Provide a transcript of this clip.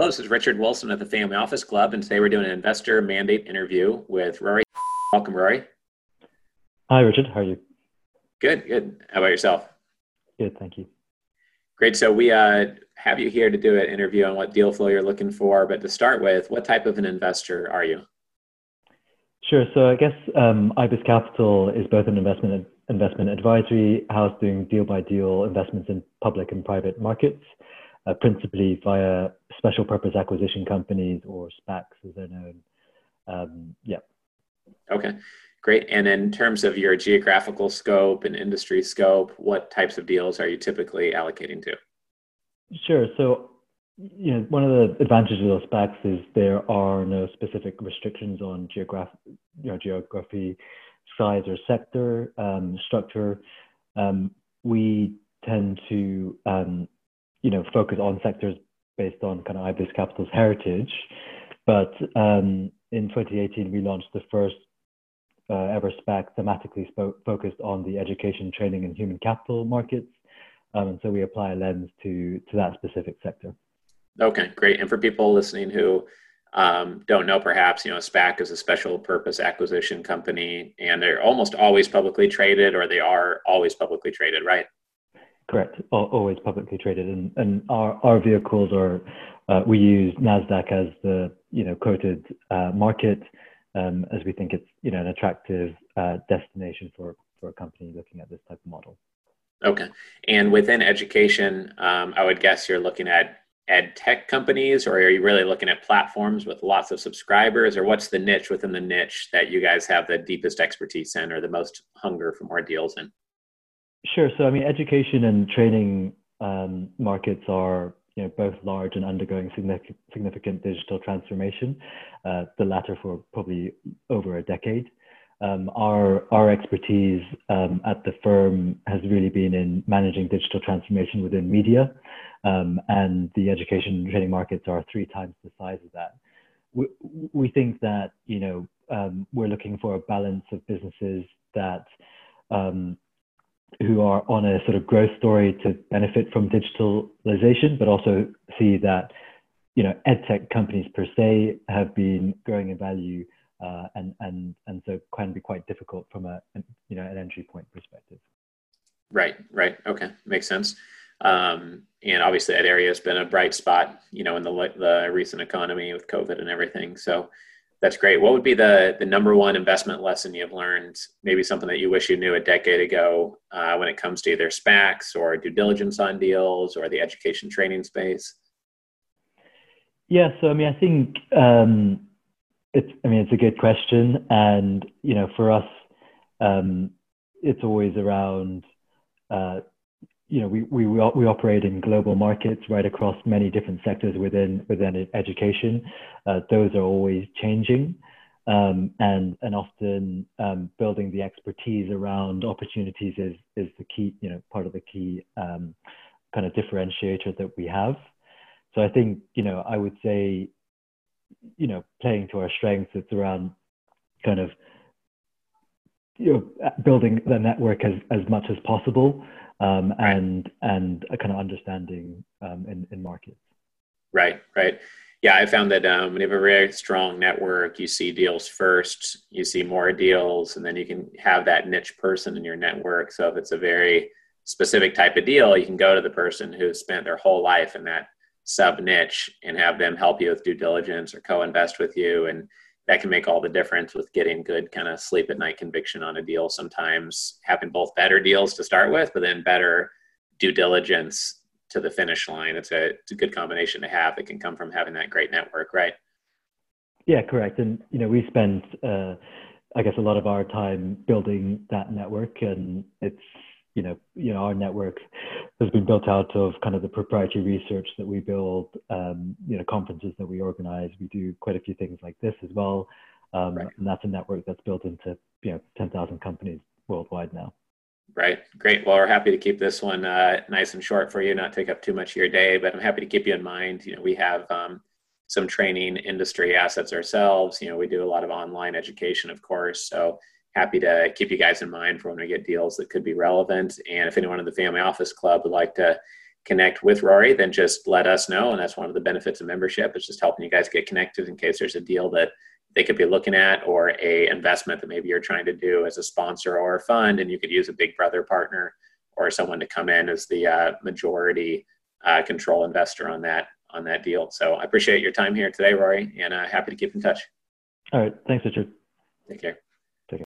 Hello, this is Richard Wilson at the Family Office Club, and today we're doing an investor mandate interview with Rory. Welcome, Rory. Hi, Richard. How are you? Good, good. How about yourself? Good, thank you. Great. So we uh, have you here to do an interview on what deal flow you're looking for. But to start with, what type of an investor are you? Sure. So I guess um, IBIS Capital is both an investment investment advisory house doing deal by deal investments in public and private markets uh, principally via special purpose acquisition companies or SPACs as they're known. Um, yeah. Okay, great. And in terms of your geographical scope and industry scope, what types of deals are you typically allocating to? Sure. So, you know, one of the advantages of SPACs is there are no specific restrictions on geograph- you know, geography, size, or sector um, structure. Um, we tend to um, you know, focus on sectors based on kind of IBIS Capital's heritage. But um, in 2018, we launched the first uh, ever SPAC thematically focused on the education, training, and human capital markets. Um, and so we apply a lens to, to that specific sector. Okay, great. And for people listening who um, don't know, perhaps, you know, SPAC is a special purpose acquisition company, and they're almost always publicly traded, or they are always publicly traded, right? Correct. Always publicly traded, and and our vehicles are uh, we use Nasdaq as the you know quoted uh, market, um, as we think it's you know an attractive uh, destination for for a company looking at this type of model. Okay, and within education, um, I would guess you're looking at ed tech companies, or are you really looking at platforms with lots of subscribers, or what's the niche within the niche that you guys have the deepest expertise in, or the most hunger for more deals in? Sure. So, I mean, education and training um, markets are you know, both large and undergoing significant, digital transformation, uh, the latter for probably over a decade. Um, our, our expertise um, at the firm has really been in managing digital transformation within media, um, and the education and training markets are three times the size of that. We, we think that you know um, we're looking for a balance of businesses that um, who are on a sort of growth story to benefit from digitalization, but also see that you know edtech companies per se have been growing in value, uh, and and and so can be quite difficult from a you know an entry point perspective. Right, right, okay, makes sense. Um, and obviously, that area has been a bright spot, you know, in the the recent economy with COVID and everything. So that's great. What would be the the number one investment lesson you've learned? Maybe something that you wish you knew a decade ago uh, when it comes to either SPACs or due diligence on deals or the education training space. Yeah, so I mean, I think um, it's. I mean, it's a good question, and you know, for us, um, it's always around uh, you know, we, we, we operate in global markets right across many different sectors within, within education. Uh, those are always changing. Um, and, and often um, building the expertise around opportunities is, is the key, you know, part of the key um, kind of differentiator that we have. So I think, you know, I would say, you know, playing to our strengths, it's around kind of, you know, building the network as, as much as possible um, and and a kind of understanding um, in, in markets. Right, right. Yeah, I found that um, when you have a very strong network, you see deals first, you see more deals, and then you can have that niche person in your network. So if it's a very specific type of deal, you can go to the person who's spent their whole life in that sub niche and have them help you with due diligence or co-invest with you and that can make all the difference with getting good kind of sleep at night conviction on a deal sometimes having both better deals to start with but then better due diligence to the finish line. It's a, it's a good combination to have it can come from having that great network right? Yeah correct. And you know we spend uh, i guess a lot of our time building that network and it's you know, you know, our network has been built out of kind of the proprietary research that we build, um, you know, conferences that we organize. We do quite a few things like this as well, um, right. and that's a network that's built into you know 10,000 companies worldwide now. Right, great. Well, we're happy to keep this one uh, nice and short for you, not take up too much of your day. But I'm happy to keep you in mind. You know, we have um, some training industry assets ourselves. You know, we do a lot of online education, of course. So happy to keep you guys in mind for when we get deals that could be relevant. And if anyone in the Family Office Club would like to connect with Rory, then just let us know. And that's one of the benefits of membership. It's just helping you guys get connected in case there's a deal that they could be looking at or a investment that maybe you're trying to do as a sponsor or a fund and you could use a big brother partner or someone to come in as the uh, majority uh, control investor on that on that deal so i appreciate your time here today rory and uh, happy to keep in touch all right thanks richard take care